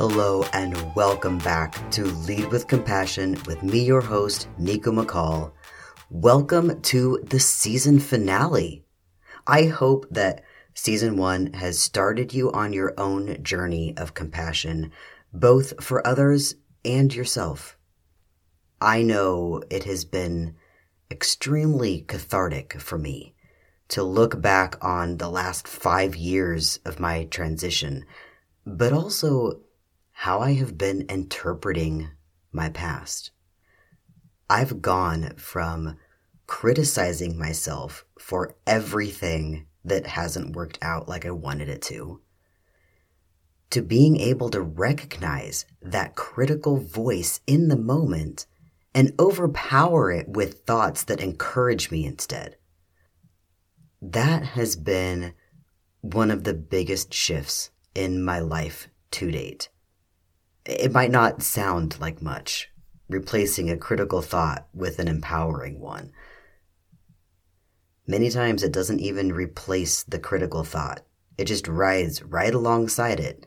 Hello and welcome back to Lead with Compassion with me, your host, Niko McCall. Welcome to the season finale. I hope that season one has started you on your own journey of compassion, both for others and yourself. I know it has been extremely cathartic for me to look back on the last five years of my transition, but also how I have been interpreting my past. I've gone from criticizing myself for everything that hasn't worked out like I wanted it to, to being able to recognize that critical voice in the moment and overpower it with thoughts that encourage me instead. That has been one of the biggest shifts in my life to date. It might not sound like much, replacing a critical thought with an empowering one. Many times it doesn't even replace the critical thought, it just rides right alongside it.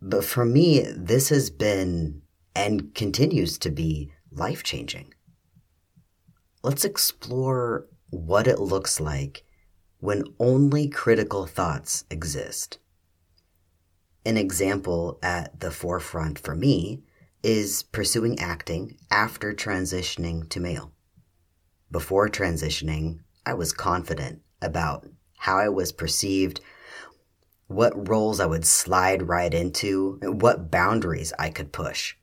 But for me, this has been and continues to be life changing. Let's explore what it looks like when only critical thoughts exist. An example at the forefront for me is pursuing acting after transitioning to male. Before transitioning, I was confident about how I was perceived, what roles I would slide right into, what boundaries I could push.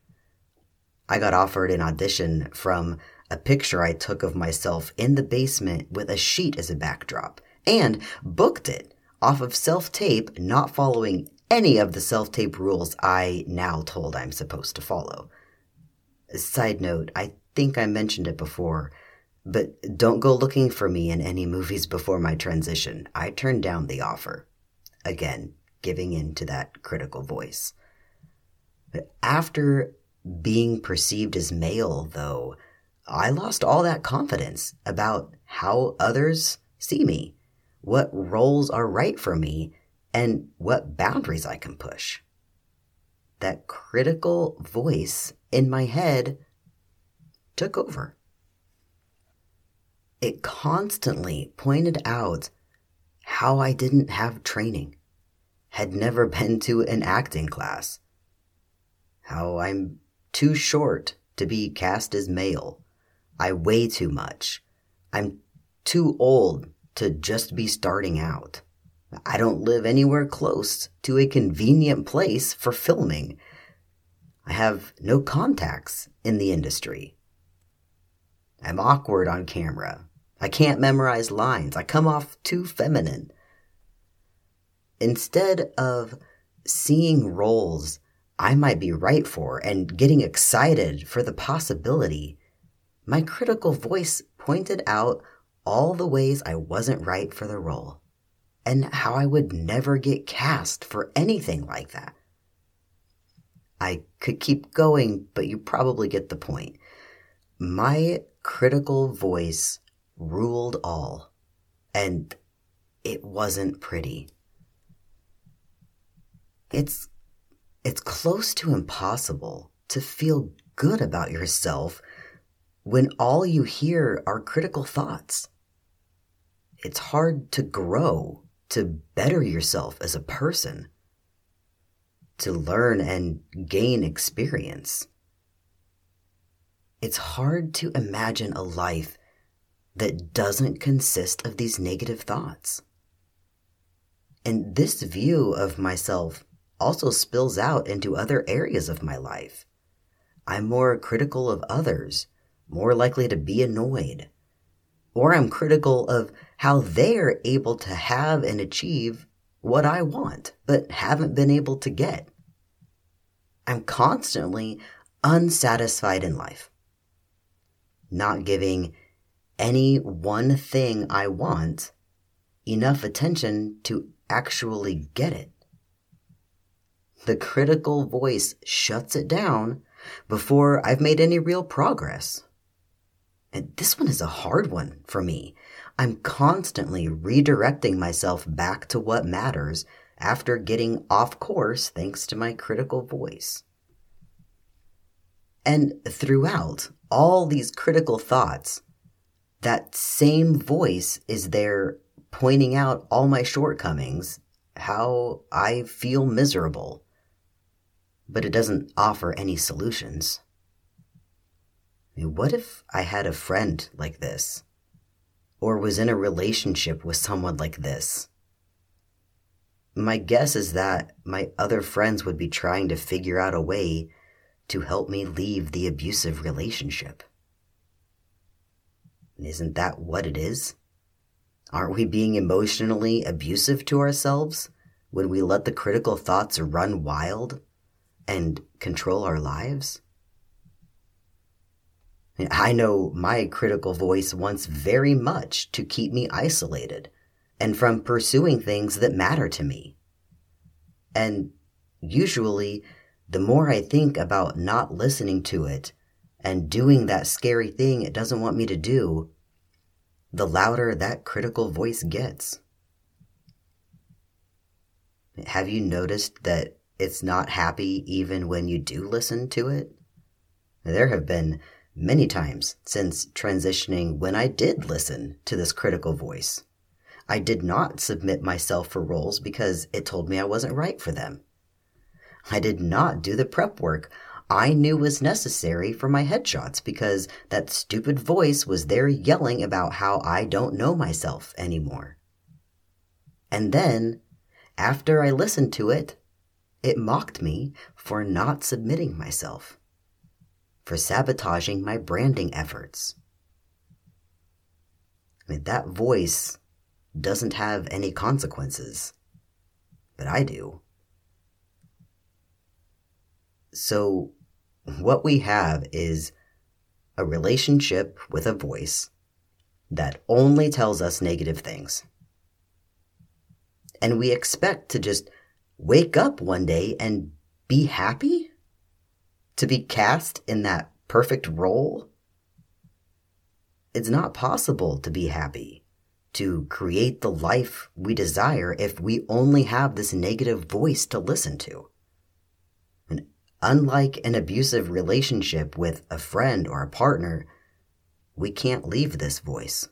I got offered an audition from a picture I took of myself in the basement with a sheet as a backdrop and booked it off of self tape, not following any of the self tape rules I now told I'm supposed to follow. Side note, I think I mentioned it before, but don't go looking for me in any movies before my transition. I turned down the offer. Again, giving in to that critical voice. But after being perceived as male, though, I lost all that confidence about how others see me, what roles are right for me, and what boundaries I can push. That critical voice in my head took over. It constantly pointed out how I didn't have training, had never been to an acting class, how I'm too short to be cast as male, I weigh too much, I'm too old to just be starting out. I don't live anywhere close to a convenient place for filming. I have no contacts in the industry. I'm awkward on camera. I can't memorize lines. I come off too feminine. Instead of seeing roles I might be right for and getting excited for the possibility, my critical voice pointed out all the ways I wasn't right for the role and how I would never get cast for anything like that. I could keep going, but you probably get the point. My critical voice ruled all, and it wasn't pretty. It's it's close to impossible to feel good about yourself when all you hear are critical thoughts. It's hard to grow to better yourself as a person, to learn and gain experience. It's hard to imagine a life that doesn't consist of these negative thoughts. And this view of myself also spills out into other areas of my life. I'm more critical of others, more likely to be annoyed, or I'm critical of how they're able to have and achieve what I want, but haven't been able to get. I'm constantly unsatisfied in life, not giving any one thing I want enough attention to actually get it. The critical voice shuts it down before I've made any real progress. And this one is a hard one for me I'm constantly redirecting myself back to what matters after getting off course thanks to my critical voice. And throughout all these critical thoughts, that same voice is there pointing out all my shortcomings, how I feel miserable, but it doesn't offer any solutions. What if I had a friend like this? Or was in a relationship with someone like this? My guess is that my other friends would be trying to figure out a way to help me leave the abusive relationship. Isn't that what it is? Aren't we being emotionally abusive to ourselves when we let the critical thoughts run wild and control our lives? I know my critical voice wants very much to keep me isolated and from pursuing things that matter to me. And usually, the more I think about not listening to it and doing that scary thing it doesn't want me to do, the louder that critical voice gets. Have you noticed that it's not happy even when you do listen to it? There have been many times since transitioning when I did listen to this critical voice. I did not submit myself for roles because it told me I wasn't right for them. I did not do the prep work I knew was necessary for my headshots because that stupid voice was there yelling about how I don't know myself anymore. And then, after I listened to it, it mocked me for not submitting myself, for sabotaging my branding efforts. I mean, that voice doesn't have any consequences, but I do. So, what we have is a relationship with a voice that only tells us negative things. And we expect to just wake up one day and be happy? To be cast in that perfect role? It's not possible to be happy, to create the life we desire if we only have this negative voice to listen to. And Unlike an abusive relationship with a friend or a partner, we can't leave this voice.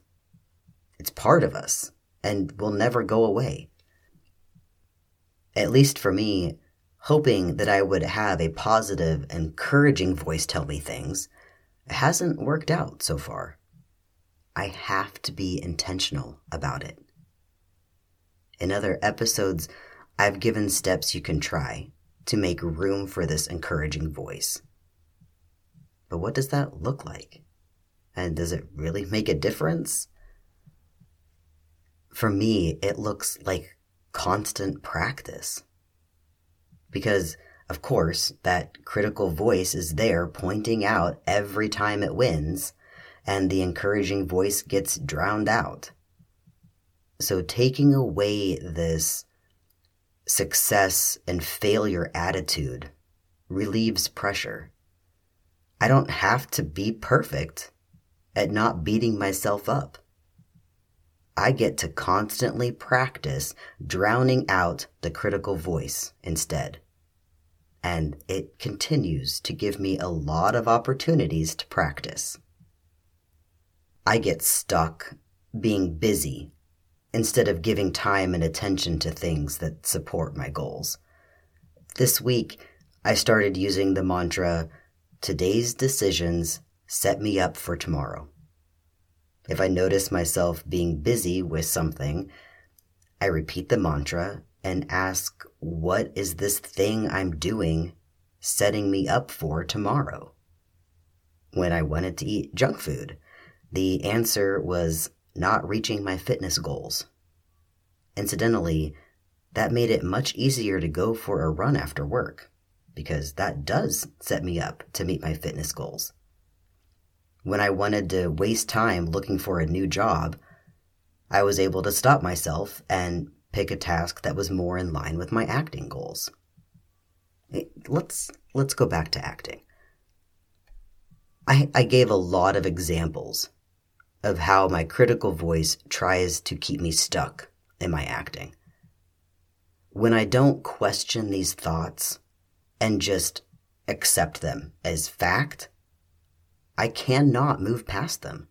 It's part of us and will never go away. At least for me, hoping that I would have a positive, encouraging voice tell me things hasn't worked out so far. I have to be intentional about it. In other episodes, I've given steps you can try to make room for this encouraging voice. But what does that look like? And does it really make a difference? For me, it looks like constant practice. Because, of course, that critical voice is there pointing out every time it wins, and the encouraging voice gets drowned out. So taking away this success and failure attitude relieves pressure. I don't have to be perfect at not beating myself up. I get to constantly practice drowning out the critical voice instead. And it continues to give me a lot of opportunities to practice. I get stuck being busy instead of giving time and attention to things that support my goals. This week, I started using the mantra today's decisions set me up for tomorrow. If I notice myself being busy with something, I repeat the mantra and ask, what is this thing I'm doing setting me up for tomorrow? When I wanted to eat junk food, the answer was not reaching my fitness goals. Incidentally, that made it much easier to go for a run after work, because that does set me up to meet my fitness goals. When I wanted to waste time looking for a new job, I was able to stop myself and pick a task that was more in line with my acting goals. Eh, let's let's go back to acting. I, I gave a lot of examples of how my critical voice tries to keep me stuck in my acting. when I don't question these thoughts and just accept them as fact, I cannot move past them.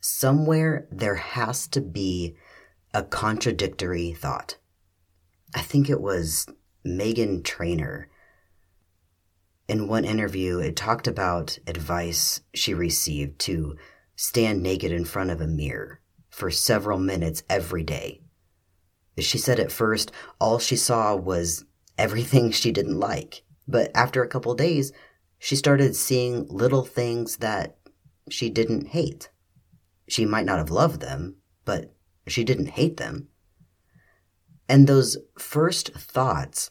Somewhere there has to be a contradictory thought. I think it was Meghan Trainor. In one interview, it talked about advice she received to stand naked in front of a mirror for several minutes every day. She said at first all she saw was everything she didn't like, but after a couple days, she started seeing little things that she didn't hate. She might not have loved them, but she didn't hate them. And those first thoughts,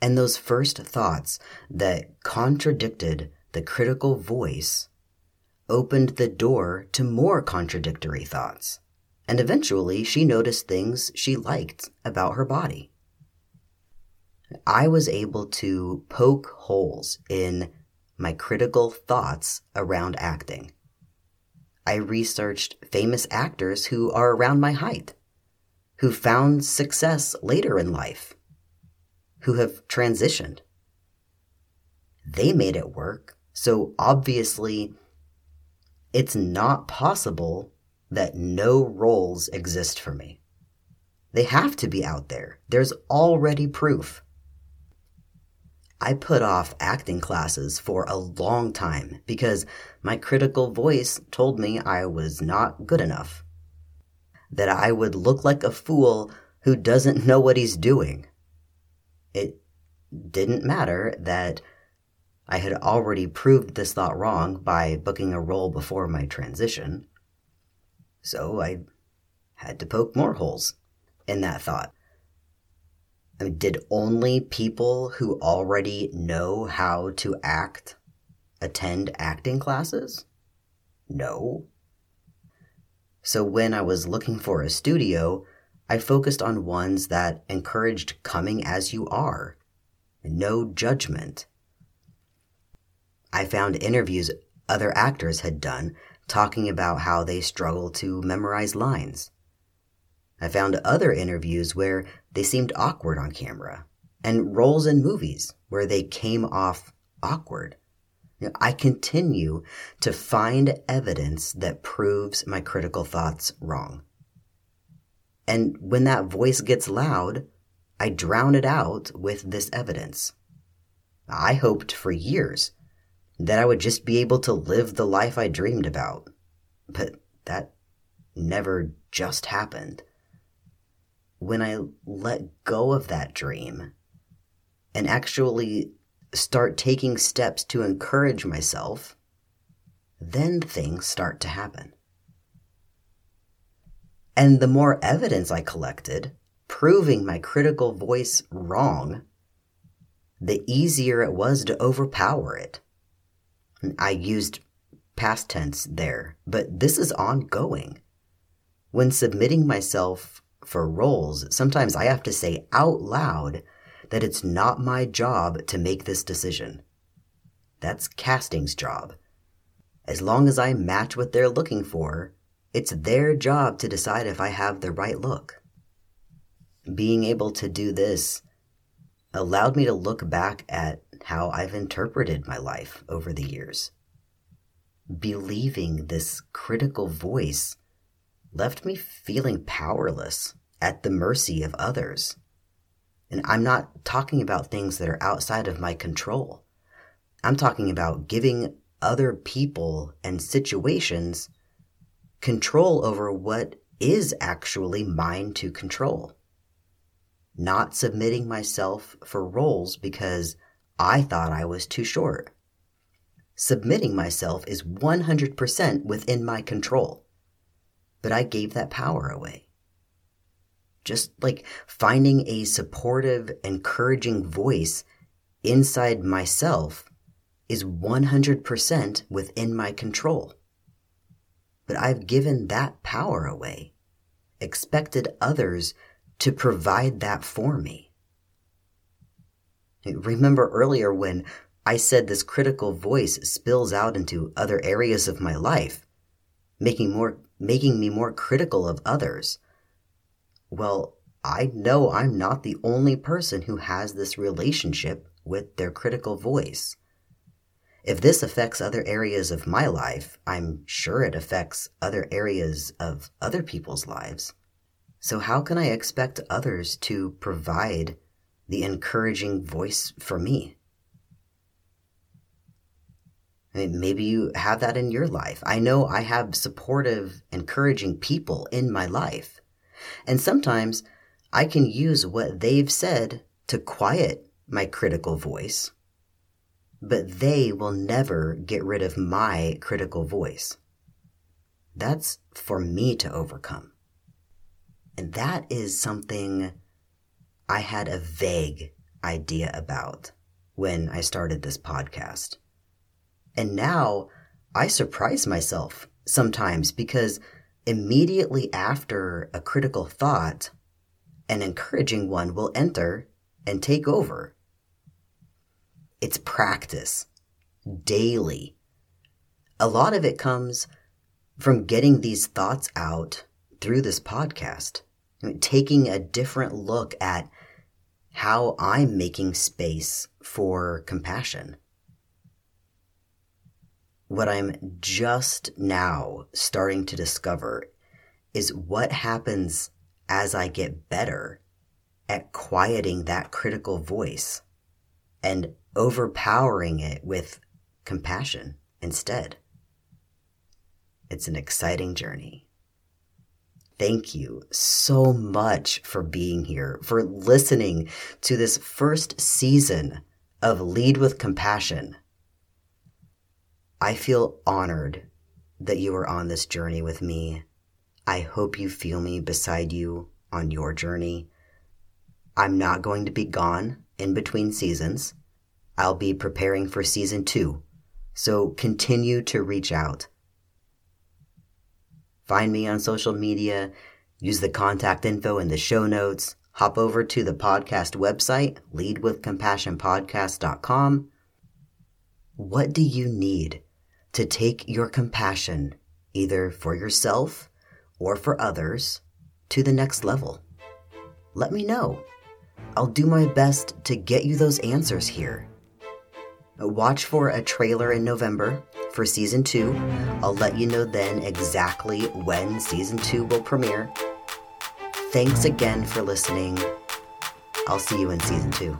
and those first thoughts that contradicted the critical voice opened the door to more contradictory thoughts. And eventually she noticed things she liked about her body. I was able to poke holes in my critical thoughts around acting. I researched famous actors who are around my height, who found success later in life, who have transitioned. They made it work, so obviously it's not possible that no roles exist for me. They have to be out there. There's already proof. I put off acting classes for a long time because my critical voice told me I was not good enough. That I would look like a fool who doesn't know what he's doing. It didn't matter that I had already proved this thought wrong by booking a role before my transition. So I had to poke more holes in that thought. I mean, did only people who already know how to act attend acting classes? No. So when I was looking for a studio, I focused on ones that encouraged coming as you are, no judgment. I found interviews other actors had done talking about how they struggle to memorize lines. I found other interviews where they seemed awkward on camera, and roles in movies where they came off awkward. I continue to find evidence that proves my critical thoughts wrong. And when that voice gets loud, I drown it out with this evidence. I hoped for years that I would just be able to live the life I dreamed about, but that never just happened when I let go of that dream and actually start taking steps to encourage myself, then things start to happen. And the more evidence I collected, proving my critical voice wrong, the easier it was to overpower it. I used past tense there, but this is ongoing. When submitting myself for roles, sometimes I have to say out loud that it's not my job to make this decision. That's casting's job. As long as I match what they're looking for, it's their job to decide if I have the right look. Being able to do this allowed me to look back at how I've interpreted my life over the years. Believing this critical voice left me feeling powerless at the mercy of others. And I'm not talking about things that are outside of my control. I'm talking about giving other people and situations control over what is actually mine to control. Not submitting myself for roles because I thought I was too short. Submitting myself is 100% within my control but I gave that power away. Just like finding a supportive, encouraging voice inside myself is 100% within my control. But I've given that power away, expected others to provide that for me. Remember earlier when I said this critical voice spills out into other areas of my life, making more making me more critical of others. Well, I know I'm not the only person who has this relationship with their critical voice. If this affects other areas of my life, I'm sure it affects other areas of other people's lives. So, how can I expect others to provide the encouraging voice for me? I mean, maybe you have that in your life. I know I have supportive, encouraging people in my life. And sometimes I can use what they've said to quiet my critical voice, but they will never get rid of my critical voice. That's for me to overcome. And that is something I had a vague idea about when I started this podcast. And now I surprise myself sometimes because immediately after a critical thought, an encouraging one will enter and take over. It's practice daily. A lot of it comes from getting these thoughts out through this podcast, taking a different look at how I'm making space for compassion. What I'm just now starting to discover is what happens as I get better at quieting that critical voice and overpowering it with compassion instead. It's an exciting journey. Thank you so much for being here, for listening to this first season of Lead with Compassion. I feel honored that you are on this journey with me I hope you feel me beside you on your journey. I'm not going to be gone in between seasons. I'll be preparing for season two, so continue to reach out. Find me on social media, use the contact info in the show notes, hop over to the podcast website, leadwithcompassionpodcast.com. What do you need to take your compassion either for yourself or for others to the next level? Let me know. I'll do my best to get you those answers here. Watch for a trailer in November for season two. I'll let you know then exactly when season two will premiere. Thanks again for listening. I'll see you in season two.